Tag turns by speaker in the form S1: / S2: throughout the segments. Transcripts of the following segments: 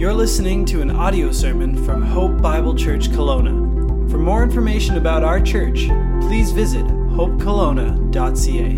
S1: You're listening to an audio sermon from Hope Bible Church Kelowna. For more information about our church, please visit hopekelowna.ca.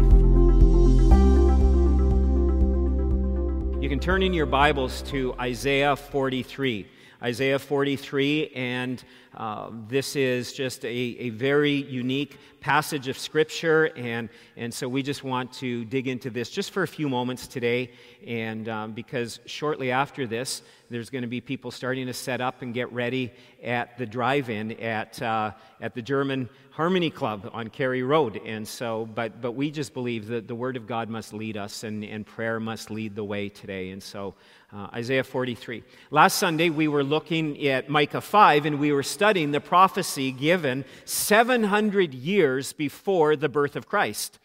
S2: You can turn in your Bibles to Isaiah 43. Isaiah 43, and uh, this is just a, a very unique passage of Scripture, and, and so we just want to dig into this just for a few moments today, and um, because shortly after this, there's going to be people starting to set up and get ready at the drive-in at, uh, at the German Harmony Club on Cary Road, and so, but, but we just believe that the Word of God must lead us, and, and prayer must lead the way today, and so uh, Isaiah 43. Last Sunday, we were looking at Micah 5 and we were studying the prophecy given 700 years before the birth of Christ.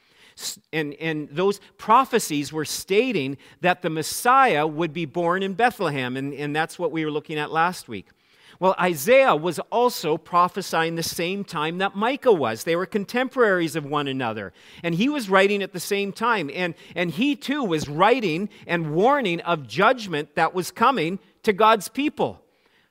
S2: And, and those prophecies were stating that the Messiah would be born in Bethlehem, and, and that's what we were looking at last week. Well, Isaiah was also prophesying the same time that Micah was. They were contemporaries of one another. And he was writing at the same time. And, and he too was writing and warning of judgment that was coming to God's people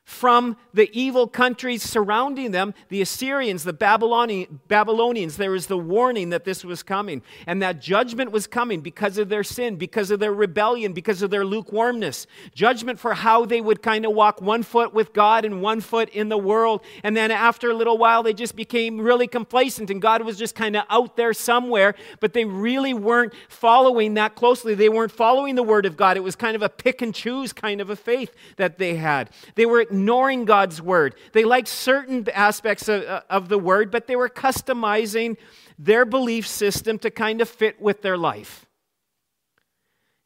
S2: from the evil countries surrounding them, the Assyrians, the Babylonians. There was the warning that this was coming and that judgment was coming because of their sin, because of their rebellion, because of their lukewarmness. Judgment for how they would kind of walk one foot with God and one foot in the world. And then after a little while, they just became really complacent and God was just kind of out there somewhere, but they really weren't following that closely. They weren't following the Word of God. It was kind of a pick and choose kind of a faith that they had. They were ignoring God's word. They liked certain aspects of, of the word, but they were customizing their belief system to kind of fit with their life.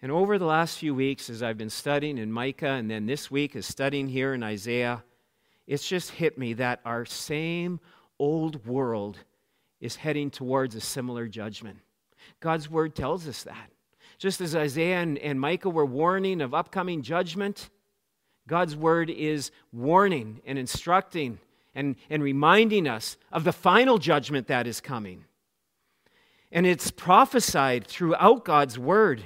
S2: And over the last few weeks, as I've been studying in Micah, and then this week is studying here in Isaiah, it's just hit me that our same old world is heading towards a similar judgment. God's word tells us that. Just as Isaiah and, and Micah were warning of upcoming judgment, God's word is warning and instructing and, and reminding us of the final judgment that is coming. And it's prophesied throughout God's word.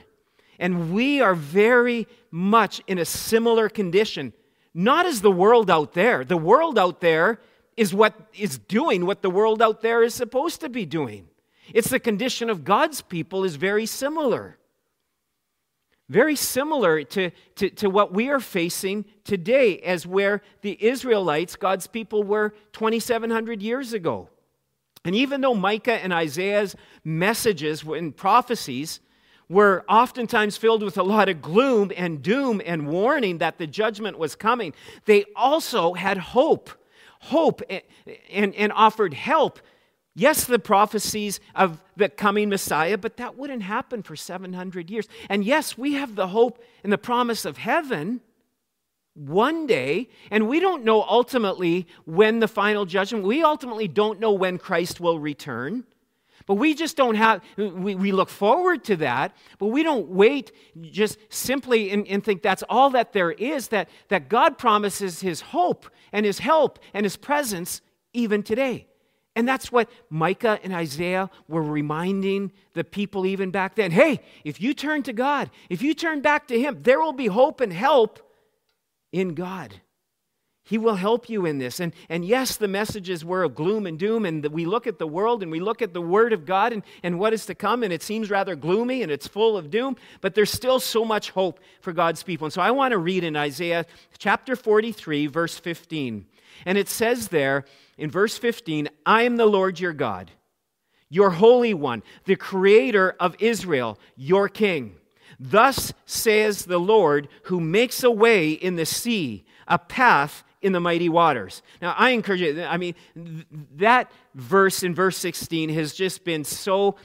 S2: And we are very much in a similar condition, not as the world out there. The world out there is what is doing what the world out there is supposed to be doing. It's the condition of God's people is very similar. Very similar to, to, to, what we are facing today, as where the Israelites, God's people, were 2,700 years ago. And even though Micah and Isaiah's messages and prophecies were oftentimes filled with a lot of gloom and doom and warning that the judgment was coming, they also had hope. Hope and, and, and offered help Yes, the prophecies of the coming Messiah, but that wouldn't happen for 700 years. And yes, we have the hope and the promise of heaven one day, and we don't know ultimately when the final judgment, we ultimately don't know when Christ will return. But we just don't have, we, we look forward to that, but we don't wait just simply and, and think that's all that there is, that, that God promises His hope and His help and His presence even today. And that's what Micah and Isaiah were reminding the people even back then. Hey, if you turn to God, if you turn back to Him, there will be hope and help in God. He will help you in this. And, and yes, the messages were of gloom and doom, and we look at the world and we look at the Word of God and, and what is to come, and it seems rather gloomy and it's full of doom, but there's still so much hope for God's people. And so I want to read in Isaiah chapter 43, verse 15. And it says there in verse 15, I am the Lord your God, your Holy One, the Creator of Israel, your King. Thus says the Lord, who makes a way in the sea, a path in the mighty waters. Now, I encourage you, I mean, that verse in verse 16 has just been so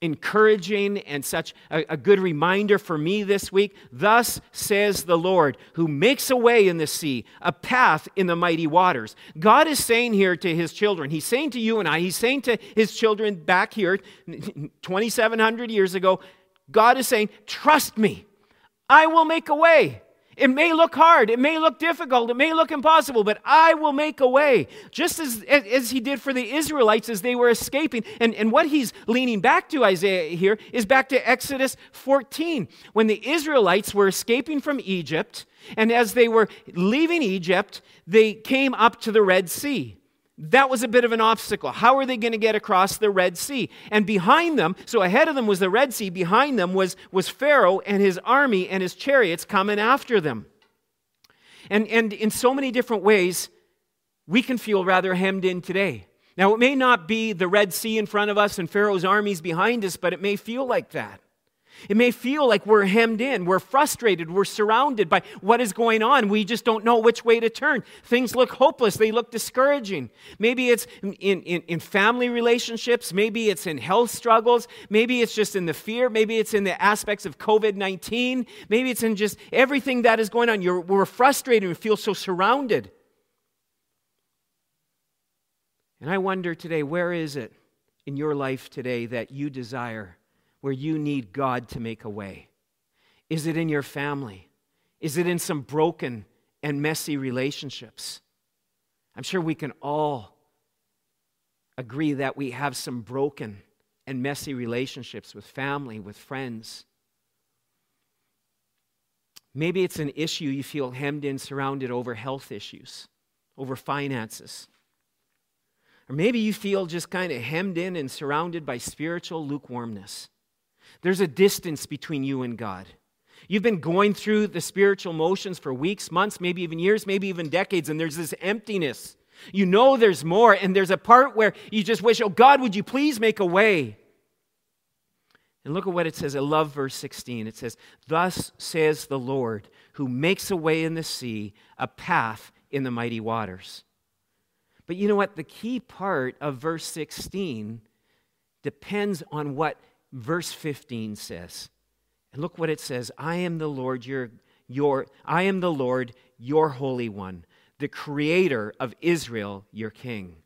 S2: encouraging and such a, a, good reminder for me this week. Thus says the Lord, who makes a way in the sea, a path in the mighty waters. God is saying here to his children, he's saying to you and I, he's saying to his children back here 2,700 years ago, God is saying, Trust me, I will make a way. It may look hard, it may look difficult, it may look impossible, but I will make a way. Just as, as he did for the Israelites as they were escaping. And, and what he's leaning back to, Isaiah, here, is back to Exodus 14. When the Israelites were escaping from Egypt, and as they were leaving Egypt, they came up to the Red Sea. That was a bit of an obstacle. How are they going to get across the Red Sea? And behind them, so ahead of them was the Red Sea, behind them was, was Pharaoh and his army and his chariots coming after them. And, and in so many different ways, we can feel rather hemmed in today. Now, it may not be the Red Sea in front of us and Pharaoh's armies behind us, but it may feel like that. It may feel like we're hemmed in, we're frustrated, we're surrounded by what is going on. We just don't know which way to turn. Things look hopeless, they look discouraging. Maybe it's in, in, in family relationships, maybe it's in health struggles, maybe it's just in the fear, maybe it's in the aspects of COVID 19, maybe it's in just everything that is going on. You're, we're frustrated and feel so surrounded. And I wonder today, where is it in your life today that you desire? Where you need God to make a way? Is it in your family? Is it in some broken and messy relationships? I'm sure we can all agree that we have some broken and messy relationships with family, with friends. Maybe it's an issue you feel hemmed in, surrounded over health issues, over finances. Or maybe you feel just kind of hemmed in and surrounded by spiritual lukewarmness. There's a distance between you and God. You've been going through the spiritual motions for weeks, months, maybe even years, maybe even decades, and there's this emptiness. You know there's more, and there's a part where you just wish, oh God, would you please make a way? And look at what it says. I love verse 16. It says, Thus says the Lord, who makes a way in the sea, a path in the mighty waters. But you know what? The key part of verse 16 depends on what verse 15 says. And look what it says I am the Lord, your, your, I am the Lord, your Holy One, the Creator of Israel, your King.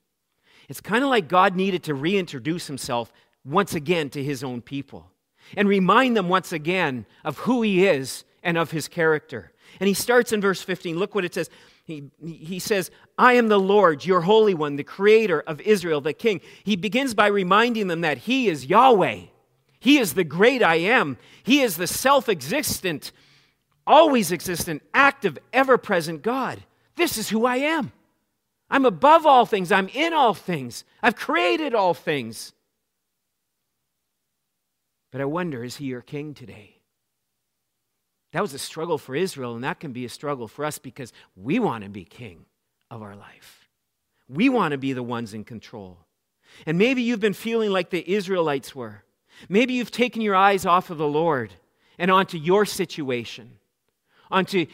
S2: It's kind of like God needed to reintroduce himself once again to his own people and remind them once again of who he is and of his character. And he starts in verse 15. Look what it says. He, he says, I am the Lord, your Holy One, the Creator of Israel, the King. He begins by reminding them that he is Yahweh. He is the great I am. He is the self existent, always existent, active, ever present God. This is who I am. I'm above all things. I'm in all things. I've created all things. But I wonder is he your king today? That was a struggle for Israel, and that can be a struggle for us because we want to be king of our life. We want to be the ones in control. And maybe you've been feeling like the Israelites were. Maybe you've taken your eyes off of the Lord and onto your situation, onto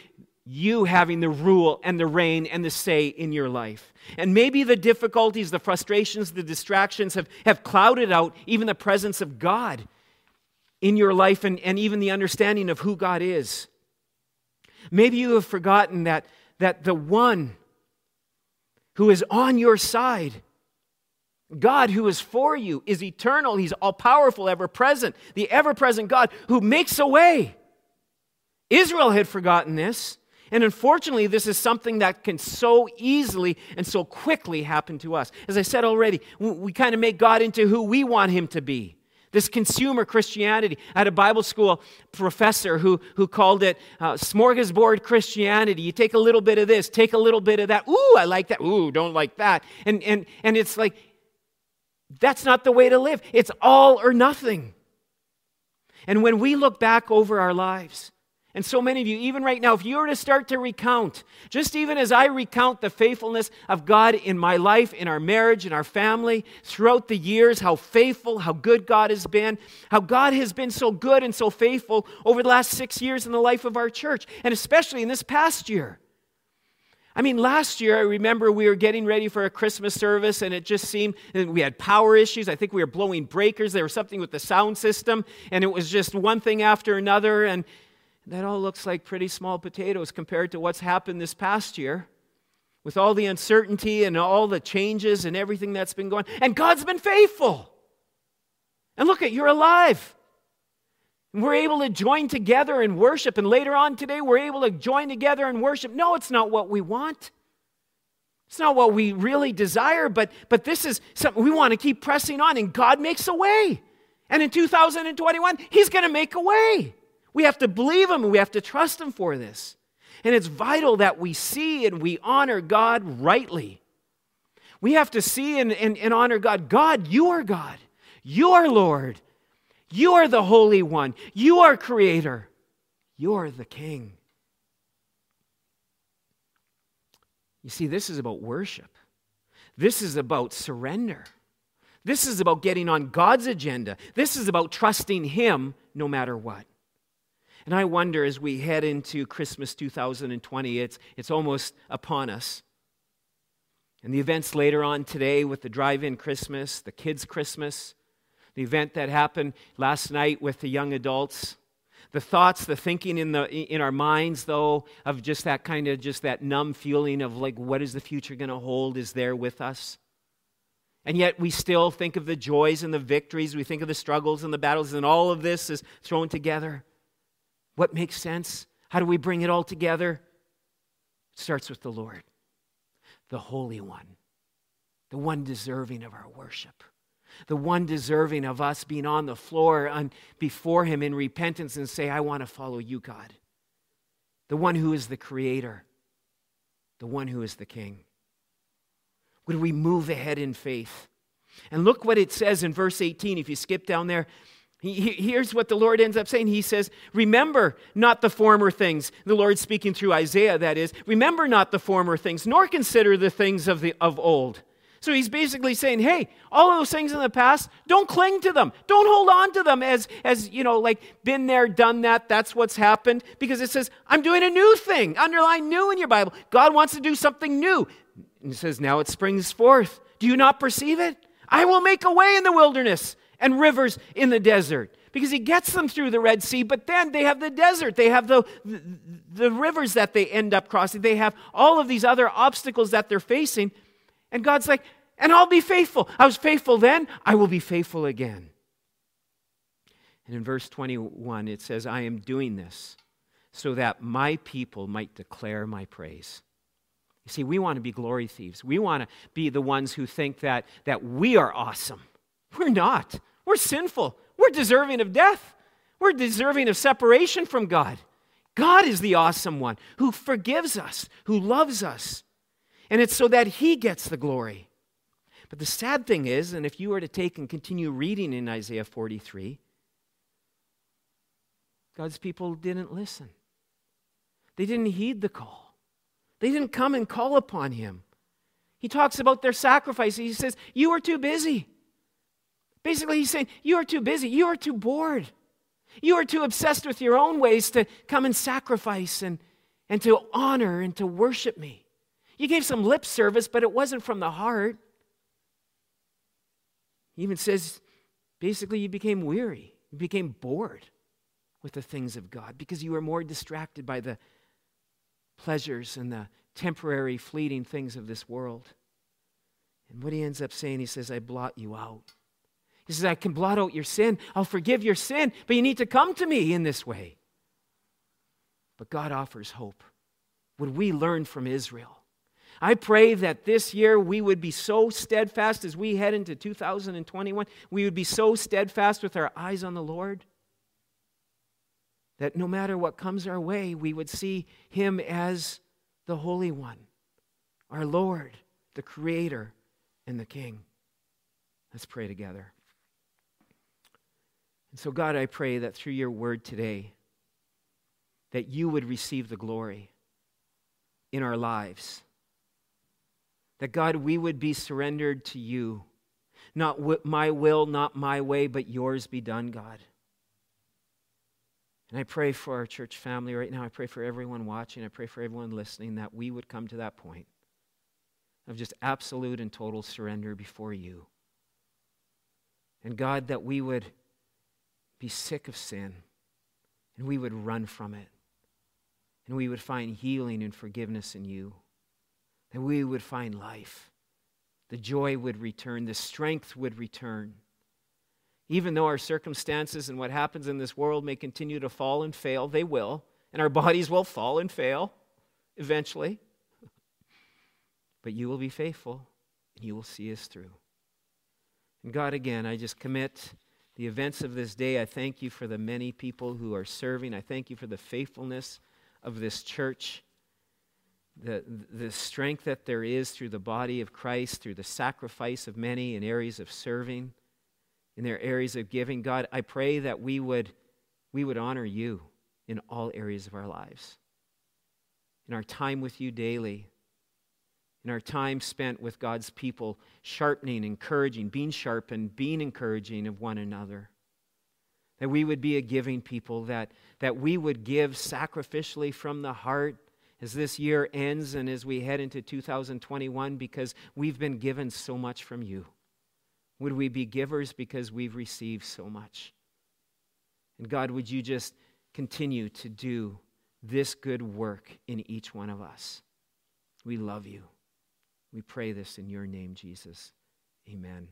S2: you having the rule and the reign and the say in your life. And maybe the difficulties, the frustrations, the distractions have, have clouded out even the presence of God in your life and, and even the understanding of who God is. Maybe you have forgotten that, that the one who is on your side God who is for you is eternal. He's all powerful, ever present, the ever present God who makes a way. Israel had forgotten this. And unfortunately, this is something that can so easily and so quickly happen to us. As I said already, we kind of make God into who we want him to be. This consumer Christianity. I had a Bible school professor who, who called it uh, smorgasbord Christianity. You take a little bit of this, take a little bit of that. Ooh, I like that. Ooh, don't like that. And, and, and it's like that's not the way to live. It's all or nothing. And when we look back over our lives, and so many of you, even right now, if you were to start to recount, just even as I recount the faithfulness of God in my life, in our marriage, in our family, throughout the years, how faithful, how good God has been, how God has been so good and so faithful over the last six years in the life of our church, and especially in this past year. I mean, last year, I remember we were getting ready for a Christmas service, and it just seemed we had power issues. I think we were blowing breakers. There was something with the sound system, and it was just one thing after another. And that all looks like pretty small potatoes compared to what's happened this past year with all the uncertainty and all the changes and everything that's been going. And God's been faithful. And look at you're alive. We're able to join together and worship, and later on today, we're able to join together and worship. No, it's not what we want. It's not what we really desire, but, but this is something we want to keep pressing on, and God makes a way. And in 2021, He's going to make a way. We have to believe Him and we have to trust Him for this. And it's vital that we see and we honor God rightly. We have to see and, and, and honor God. God, you are God. You are Lord. You are the Holy One. You are Creator. You are the King. You see, this is about worship. This is about surrender. This is about getting on God's agenda. This is about trusting Him no matter what. And I wonder as we head into Christmas 2020, it's, it's almost upon us. And the events later on today with the drive in Christmas, the kids' Christmas, the event that happened last night with the young adults, the thoughts, the thinking in, the, in our minds, though, of just that kind of just that numb feeling of like, what is the future going to hold, is there with us. And yet we still think of the joys and the victories, we think of the struggles and the battles, and all of this is thrown together. What makes sense? How do we bring it all together? It starts with the Lord, the Holy One, the one deserving of our worship, the one deserving of us being on the floor on, before Him in repentance and say, I want to follow you, God. The one who is the Creator, the one who is the King. Would we move ahead in faith? And look what it says in verse 18. If you skip down there, Here's what the Lord ends up saying. He says, Remember not the former things. The Lord speaking through Isaiah, that is. Remember not the former things, nor consider the things of, the, of old. So he's basically saying, hey, all of those things in the past, don't cling to them. Don't hold on to them as, as you know, like, been there, done that, that's what's happened. Because it says, I'm doing a new thing. Underline new in your Bible. God wants to do something new. And it says, now it springs forth. Do you not perceive it? I will make a way in the wilderness and rivers in the desert because he gets them through the Red Sea, but then they have the desert. They have the, the, the, rivers that they end up crossing. They have all of these other obstacles that they're facing. And God's like, and I'll be faithful. I was faithful then, I will be faithful again. And in verse 21, it says, I am doing this so that my people might declare my praise. You see, we want to be glory thieves. We want to be the ones who think that, that we are awesome. We're not. We're sinful. We're deserving of death. We're deserving of separation from God. God is the awesome one who forgives us, who loves us. And it's so that He gets the glory. But the sad thing is, and if you were to take and continue reading in Isaiah 43, God's people didn't listen. They didn't heed the call. They didn't come and call upon Him. He talks about their sacrifice. He says, You are too busy. Basically, he's saying, You are too busy. You are too bored. You are too obsessed with your own ways to come and sacrifice and, and to honor and to worship me. You gave some lip service, but it wasn't from the heart. He even says, basically, you became weary. You became bored with the things of God because you were more distracted by the pleasures and the temporary, fleeting things of this world. And what he ends up saying, he says, I blot you out. He says, I can blot out your sin. I'll forgive your sin, but you need to come to me in this way. But God offers hope. Would we learn from Israel? I pray that this year we would be so steadfast as we head into 2021, we would be so steadfast with our eyes on the Lord that no matter what comes our way, we would see Him as the Holy One, our Lord, the Creator, and the King. Let's pray together. And so, God, I pray that through your word today, that you would receive the glory in our lives. That, God, we would be surrendered to you. Not my will, not my way, but yours be done, God. And I pray for our church family right now. I pray for everyone watching. I pray for everyone listening that we would come to that point of just absolute and total surrender before you. And God, that we would be sick of sin and we would run from it. And we would find healing and forgiveness in you. That we would find life. The joy would return, the strength would return. Even though our circumstances and what happens in this world may continue to fall and fail, they will, and our bodies will fall and fail eventually. But you will be faithful, and you will see us through. And God, again, I just commit the events of this day. I thank you for the many people who are serving. I thank you for the faithfulness of this church, the, the strength that there is through the body of Christ, through the sacrifice of many in areas of serving, in their areas of giving. God, I pray that we would, we would honor you in all areas of our lives. In our time with you daily, in our time spent with God's people, sharpening, encouraging, being sharpened, being encouraging of one another. That we would be a giving people, that, that we would give sacrificially from the heart as this year ends and as we head into 2021 because we've been given so much from you. Would we be givers because we've received so much? And God, would you just continue to do this good work in each one of us? We love you. We pray this in your name, Jesus. Amen.